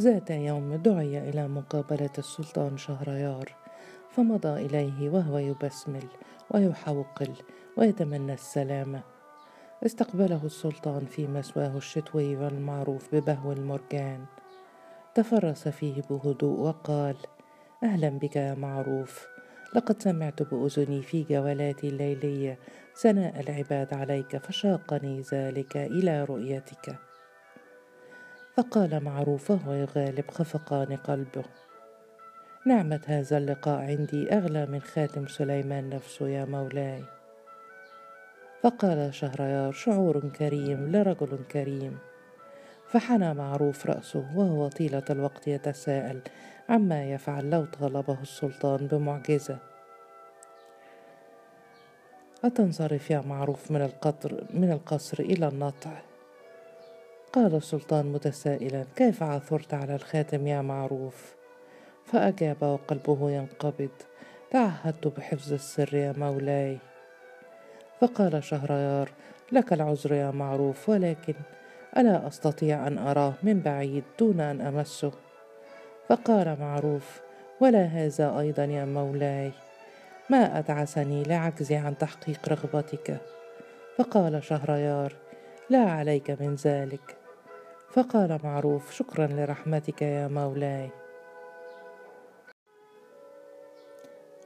ذات يوم دعي إلى مقابلة السلطان شهريار فمضى إليه وهو يبسمل ويحوقل ويتمنى السلامة استقبله السلطان في مسواه الشتوي والمعروف ببهو المرجان. تفرس فيه بهدوء وقال أهلا بك يا معروف. لقد سمعت بأذني في جولاتي الليلية. ثناء العباد عليك فشاقني ذلك إلى رؤيتك. فقال معروف وهو يغالب خفقان قلبه. نعمة هذا اللقاء عندي أغلى من خاتم سليمان نفسه يا مولاي. فقال شهريار شعور كريم لرجل كريم. فحنى معروف رأسه وهو طيلة الوقت يتساءل عما يفعل لو طالبه السلطان بمعجزة. أتنصرف يا معروف من القطر من القصر إلى النطع. قال السلطان متسائلا كيف عثرت على الخاتم يا معروف؟ فأجاب وقلبه ينقبض تعهدت بحفظ السر يا مولاي. فقال شهريار لك العذر يا معروف ولكن ألا أستطيع أن أراه من بعيد دون أن أمسه؟ فقال معروف ولا هذا أيضا يا مولاي ما أدعسني لعجزي عن تحقيق رغبتك. فقال شهريار لا عليك من ذلك. فقال معروف شكرا لرحمتك يا مولاي.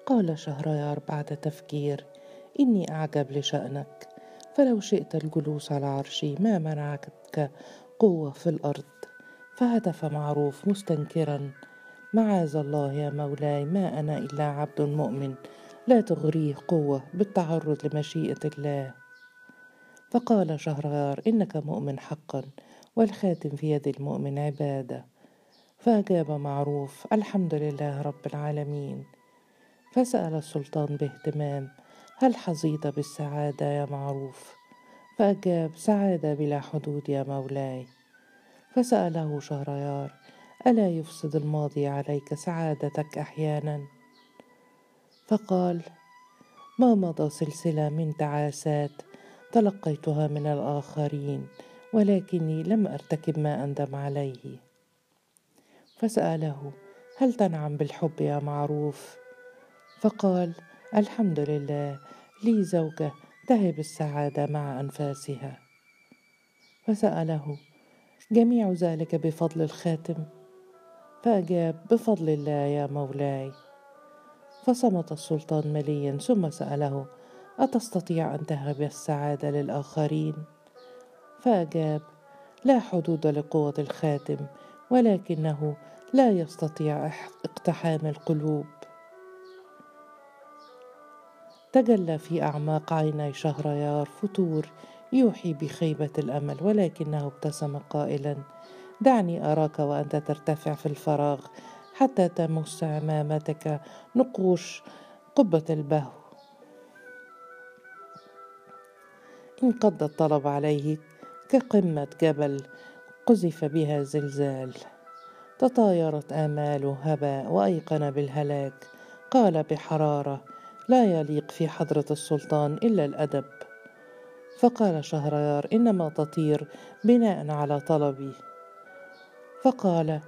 قال شهريار بعد تفكير إني أعجب لشأنك فلو شئت الجلوس على عرشي ما منعتك قوة في الأرض. فهتف معروف مستنكرا معاذ الله يا مولاي ما أنا إلا عبد مؤمن لا تغريه قوة بالتعرض لمشيئة الله. فقال شهريار إنك مؤمن حقا والخاتم في يد المؤمن عبادة. فأجاب معروف الحمد لله رب العالمين. فسأل السلطان باهتمام هل حظيت بالسعادة يا معروف؟ فأجاب سعادة بلا حدود يا مولاي. فسأله شهريار ألا يفسد الماضي عليك سعادتك أحيانا؟ فقال ما مضى سلسلة من تعاسات تلقيتها من الآخرين. ولكني لم أرتكب ما أندم عليه. فسأله هل تنعم بالحب يا معروف؟ فقال الحمد لله لي زوجة تهب السعادة مع أنفاسها. فسأله جميع ذلك بفضل الخاتم؟ فأجاب بفضل الله يا مولاي. فصمت السلطان مليا ثم سأله أتستطيع أن تهب السعادة للآخرين؟ فأجاب لا حدود لقوة الخاتم ولكنه لا يستطيع اقتحام القلوب. تجلى في أعماق عيني شهريار فتور يوحي بخيبة الأمل ولكنه ابتسم قائلا دعني أراك وأنت ترتفع في الفراغ حتى تمس عمامتك نقوش قبة البهو. انقض الطلب عليه كقمة جبل قذف بها زلزال. تطايرت آماله هباء وأيقن بالهلاك. قال بحرارة لا يليق في حضرة السلطان إلا الأدب. فقال شهريار إنما تطير بناء على طلبي. فقال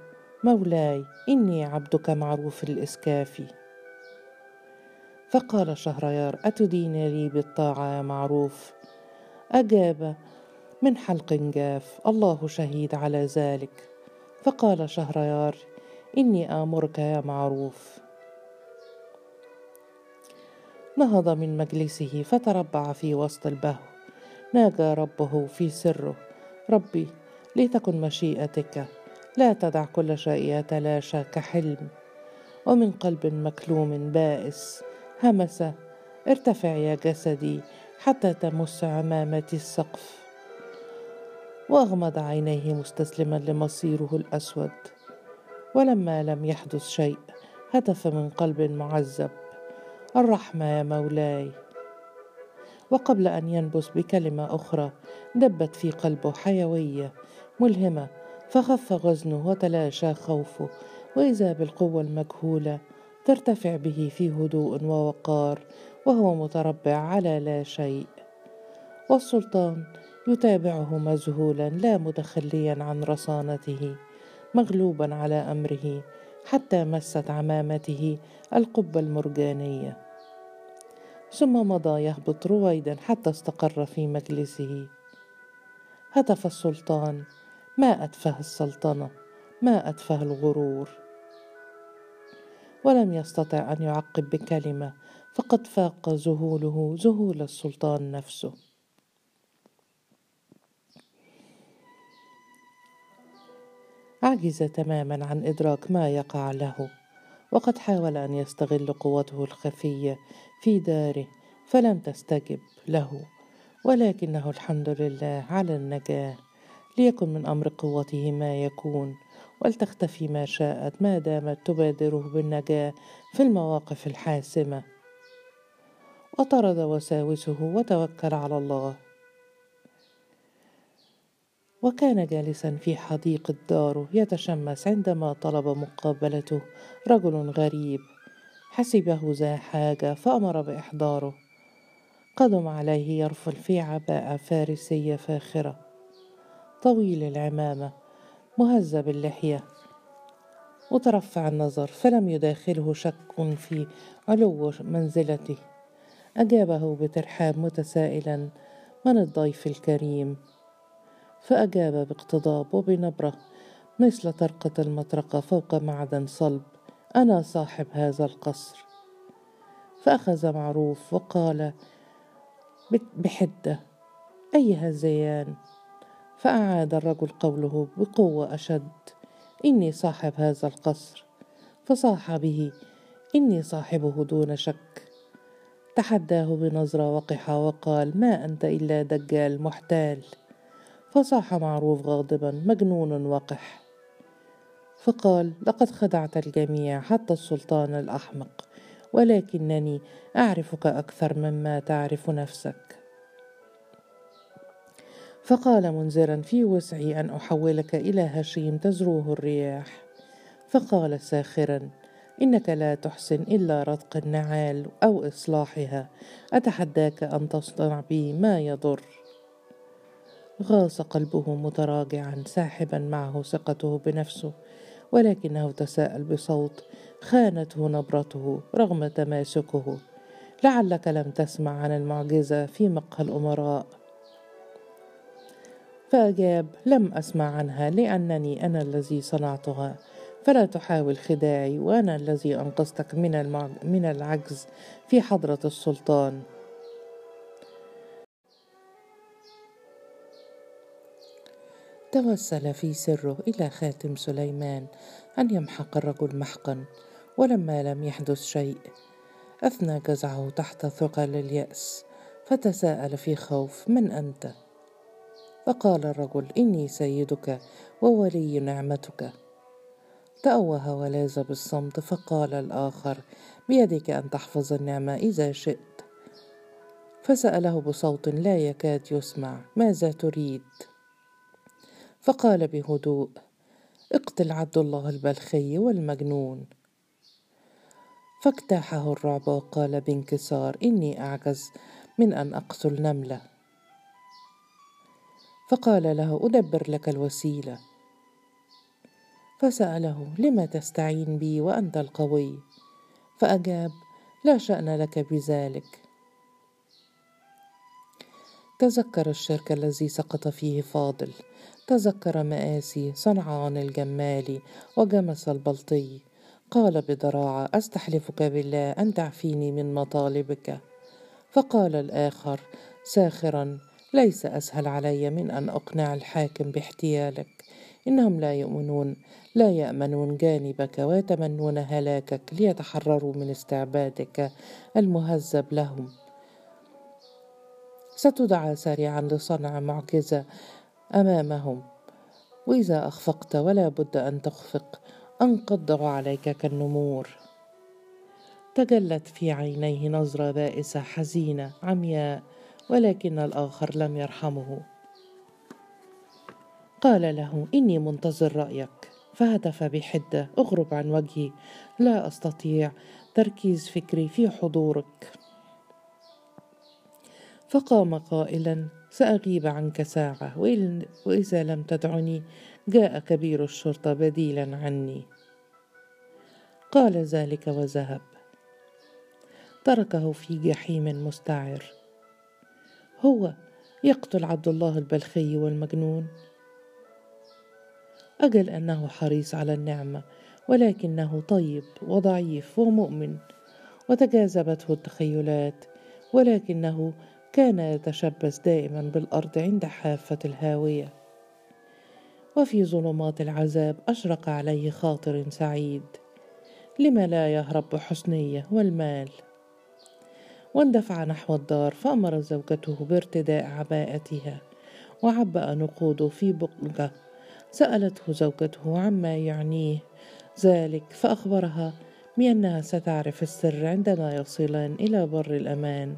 مولاي إني عبدك معروف الإسكافي فقال شهريار أتدين لي بالطاعة يا معروف؟ أجاب من حلق جاف الله شهيد على ذلك. فقال شهريار إني آمرك يا معروف. نهض من مجلسه فتربع في وسط البهو. ناجى ربه في سره ربي لتكن مشيئتك لا تدع كل شيء يتلاشى كحلم. ومن قلب مكلوم بائس همس ارتفع يا جسدي حتى تمس عمامتي السقف. واغمض عينيه مستسلما لمصيره الأسود. ولما لم يحدث شيء هتف من قلب معذب. الرحمة يا مولاي. وقبل أن ينبس بكلمة أخرى دبت في قلبه حيوية ملهمة فخف غزنه وتلاشى خوفه. وإذا بالقوة المجهولة ترتفع به في هدوء ووقار وهو متربع على لا شيء. والسلطان يتابعه مذهولا لا متخليا عن رصانته مغلوبا على أمره حتى مست عمامته القبة المرجانية. ثم مضى يهبط رويدا حتى استقر في مجلسه. هتف السلطان ما أتفه السلطنة ما أتفه الغرور. ولم يستطع أن يعقب بكلمة فقد فاق ذهوله ذهول السلطان نفسه. عجز تماما عن إدراك ما يقع له وقد حاول أن يستغل قوته الخفية في داره فلم تستجب له ولكنه الحمد لله على النجاة ليكن من أمر قوته ما يكون ولتختفي ما شاءت ما دامت تبادره بالنجاة في المواقف الحاسمة. وطرد وساوسه وتوكل على الله. وكان جالسا في حديقة داره يتشمس عندما طلب مقابلته رجل غريب. حسبه ذا حاجة فأمر بإحضاره. قدم عليه يرفل في عباءة فارسية فاخرة. طويل العمامة مهذب اللحية. مترفع النظر فلم يداخله شك في علو منزلته. أجابه بترحاب متسائلا من الضيف الكريم؟ فأجاب باقتضاب وبنبرة مثل طرقة المطرقة فوق معدن صلب أنا صاحب هذا القصر. فأخذ معروف وقال بحدة أي هذيان فأعاد الرجل قوله بقوة أشد إني صاحب هذا القصر. فصاح به إني صاحبه دون شك. تحداه بنظرة وقحة وقال ما أنت إلا دجال محتال. فصاح معروف غاضبا مجنون وقح. فقال لقد خدعت الجميع حتى السلطان الأحمق ولكنني أعرفك أكثر مما تعرف نفسك. فقال منذرا في وسعي أن أحولك إلى هشيم تزروه الرياح. فقال ساخرا إنك لا تحسن إلا رتق النعال أو إصلاحها أتحداك أن تصنع بي ما يضر. غاص قلبه متراجعا ساحبا معه ثقته بنفسه ولكنه تساءل بصوت خانته نبرته رغم تماسكه. لعلك لم تسمع عن المعجزة في مقهى الأمراء. فأجاب لم أسمع عنها لأنني أنا الذي صنعتها. فلا تحاول خداعي وأنا الذي أنقذتك من من العجز في حضرة السلطان. توسل في سره إلى خاتم سليمان أن يمحق الرجل محقا ولما لم يحدث شيء أثنى جزعه تحت ثقل اليأس فتساءل في خوف من أنت؟ فقال الرجل إني سيدك وولي نعمتك تأوه ولاز بالصمت فقال الآخر بيدك أن تحفظ النعمة إذا شئت فسأله بصوت لا يكاد يسمع ماذا تريد؟ فقال بهدوء اقتل عبد الله البلخي والمجنون. فاجتاحه الرعب وقال بانكسار إني أعجز من أن أقتل نملة. فقال له أدبر لك الوسيلة. فسأله لم تستعين بي وأنت القوي؟ فأجاب لا شأن لك بذلك. تذكر الشرك الذي سقط فيه فاضل. تذكر مآسي صنعان الجمال وجمس البلطي. قال بضراعة أستحلفك بالله أن تعفيني من مطالبك. فقال الآخر ساخرا ليس أسهل علي من أن أقنع الحاكم باحتيالك. إنهم لا يؤمنون لا يأمنون جانبك ويتمنون هلاكك ليتحرروا من استعبادك المهذب لهم. ستدعى سريعا لصنع معجزة أمامهم. وإذا أخفقت ولا بد أن تخفق أنقضوا عليك كالنمور. تجلت في عينيه نظرة بائسة حزينة عمياء ولكن الآخر لم يرحمه. قال له إني منتظر رأيك. فهتف بحدة أغرب عن وجهي. لا أستطيع تركيز فكري في حضورك. فقام قائلا سأغيب عنك ساعة وإذا لم تدعني جاء كبير الشرطة بديلا عني. قال ذلك وذهب. تركه في جحيم مستعر. هو يقتل عبد الله البلخي والمجنون. أجل أنه حريص على النعمة ولكنه طيب وضعيف ومؤمن وتجاذبته التخيلات ولكنه كان يتشبث دائما بالأرض عند حافة الهاوية. وفي ظلمات العذاب أشرق عليه خاطر سعيد لم لا يهرب بحسنيه والمال. واندفع نحو الدار فأمر زوجته بارتداء عباءتها وعبأ نقوده في بقجه سألته زوجته عما يعنيه ذلك فأخبرها بأنها ستعرف السر عندما يصلان إلى بر الأمان.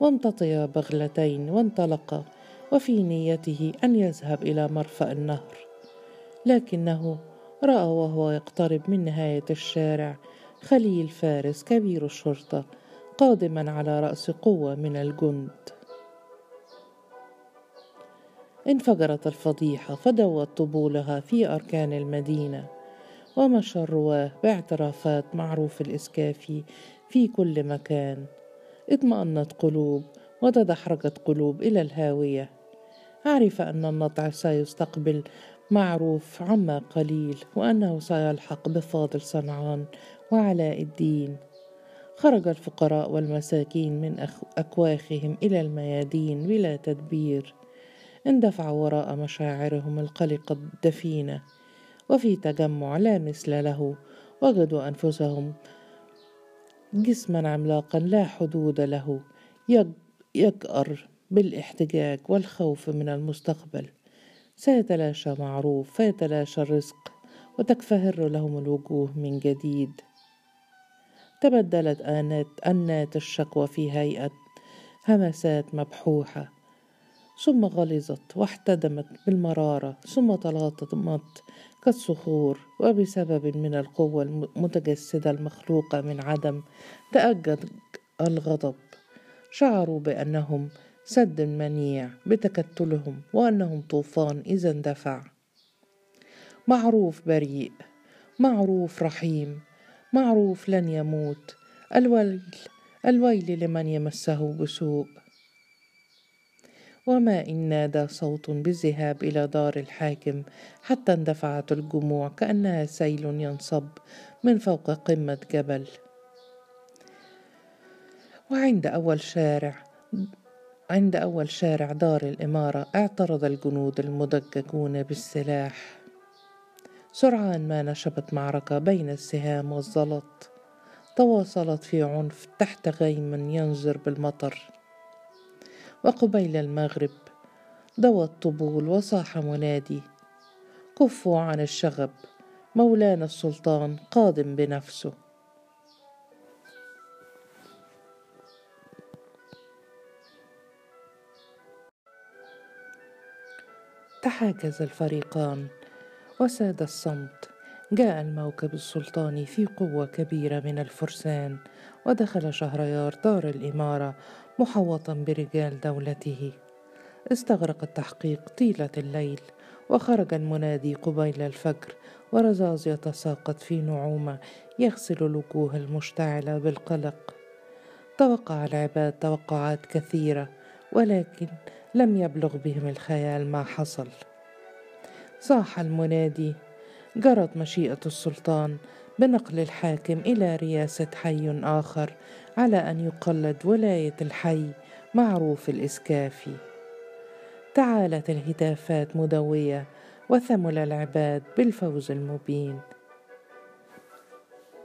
وامتطيا بغلتين وانطلقا وفي نيته أن يذهب إلى مرفأ النهر. لكنه رأى وهو يقترب من نهاية الشارع خليل فارس كبير الشرطة قادما على رأس قوة من الجند. انفجرت الفضيحة فدوت طبولها في أركان المدينة ومشى الرواه باعترافات معروف الإسكافي في كل مكان. اطمأنت قلوب وتدحرجت قلوب إلى الهاوية. عرف أن النطع سيستقبل معروف عما قليل وأنه سيلحق بفاضل صنعان وعلاء الدين. خرج الفقراء والمساكين من أكواخهم إلى الميادين بلا تدبير. اندفعوا وراء مشاعرهم القلقة الدفينة. وفي تجمع لا مثل له وجدوا أنفسهم جسما عملاقا لا حدود له يجأر بالاحتجاج والخوف من المستقبل. سيتلاشى معروف فيتلاشى الرزق وتكفهر لهم الوجوه من جديد. تبدلت آنات أنات الشكوى في هيئة همسات مبحوحة. ثم غلظت واحتدمت بالمرارة ثم تلاطمت كالصخور. وبسبب من القوة المتجسدة المخلوقة من عدم تأجج الغضب شعروا بأنهم سد منيع بتكتلهم وأنهم طوفان إذا اندفع. معروف بريء معروف رحيم معروف لن يموت. الويل الويل لمن يمسه بسوء. وما إن نادى صوت بالذهاب إلى دار الحاكم حتى اندفعت الجموع كأنها سيل ينصب من فوق قمة جبل. وعند أول شارع عند أول شارع دار الإمارة اعترض الجنود المدججون بالسلاح. سرعان ما نشبت معركة بين السهام والزلط. تواصلت في عنف تحت غيم ينزر بالمطر. وقبيل المغرب. ضوى الطبول وصاح منادي. كفوا عن الشغب مولانا السلطان قادم بنفسه. تحاجز الفريقان وساد الصمت. جاء الموكب السلطاني في قوة كبيرة من الفرسان ودخل شهريار دار الإمارة محوطا برجال دولته. استغرق التحقيق طيلة الليل وخرج المنادي قبيل الفجر ورزاز يتساقط في نعومة يغسل الوجوه المشتعلة بالقلق. توقع العباد توقعات كثيرة ولكن لم يبلغ بهم الخيال ما حصل. صاح المنادي جرت مشيئة السلطان بنقل الحاكم إلى رياسة حي آخر على أن يقلد ولاية الحي معروف الإسكافي تعالت الهتافات مدوية وثمل العباد بالفوز المبين.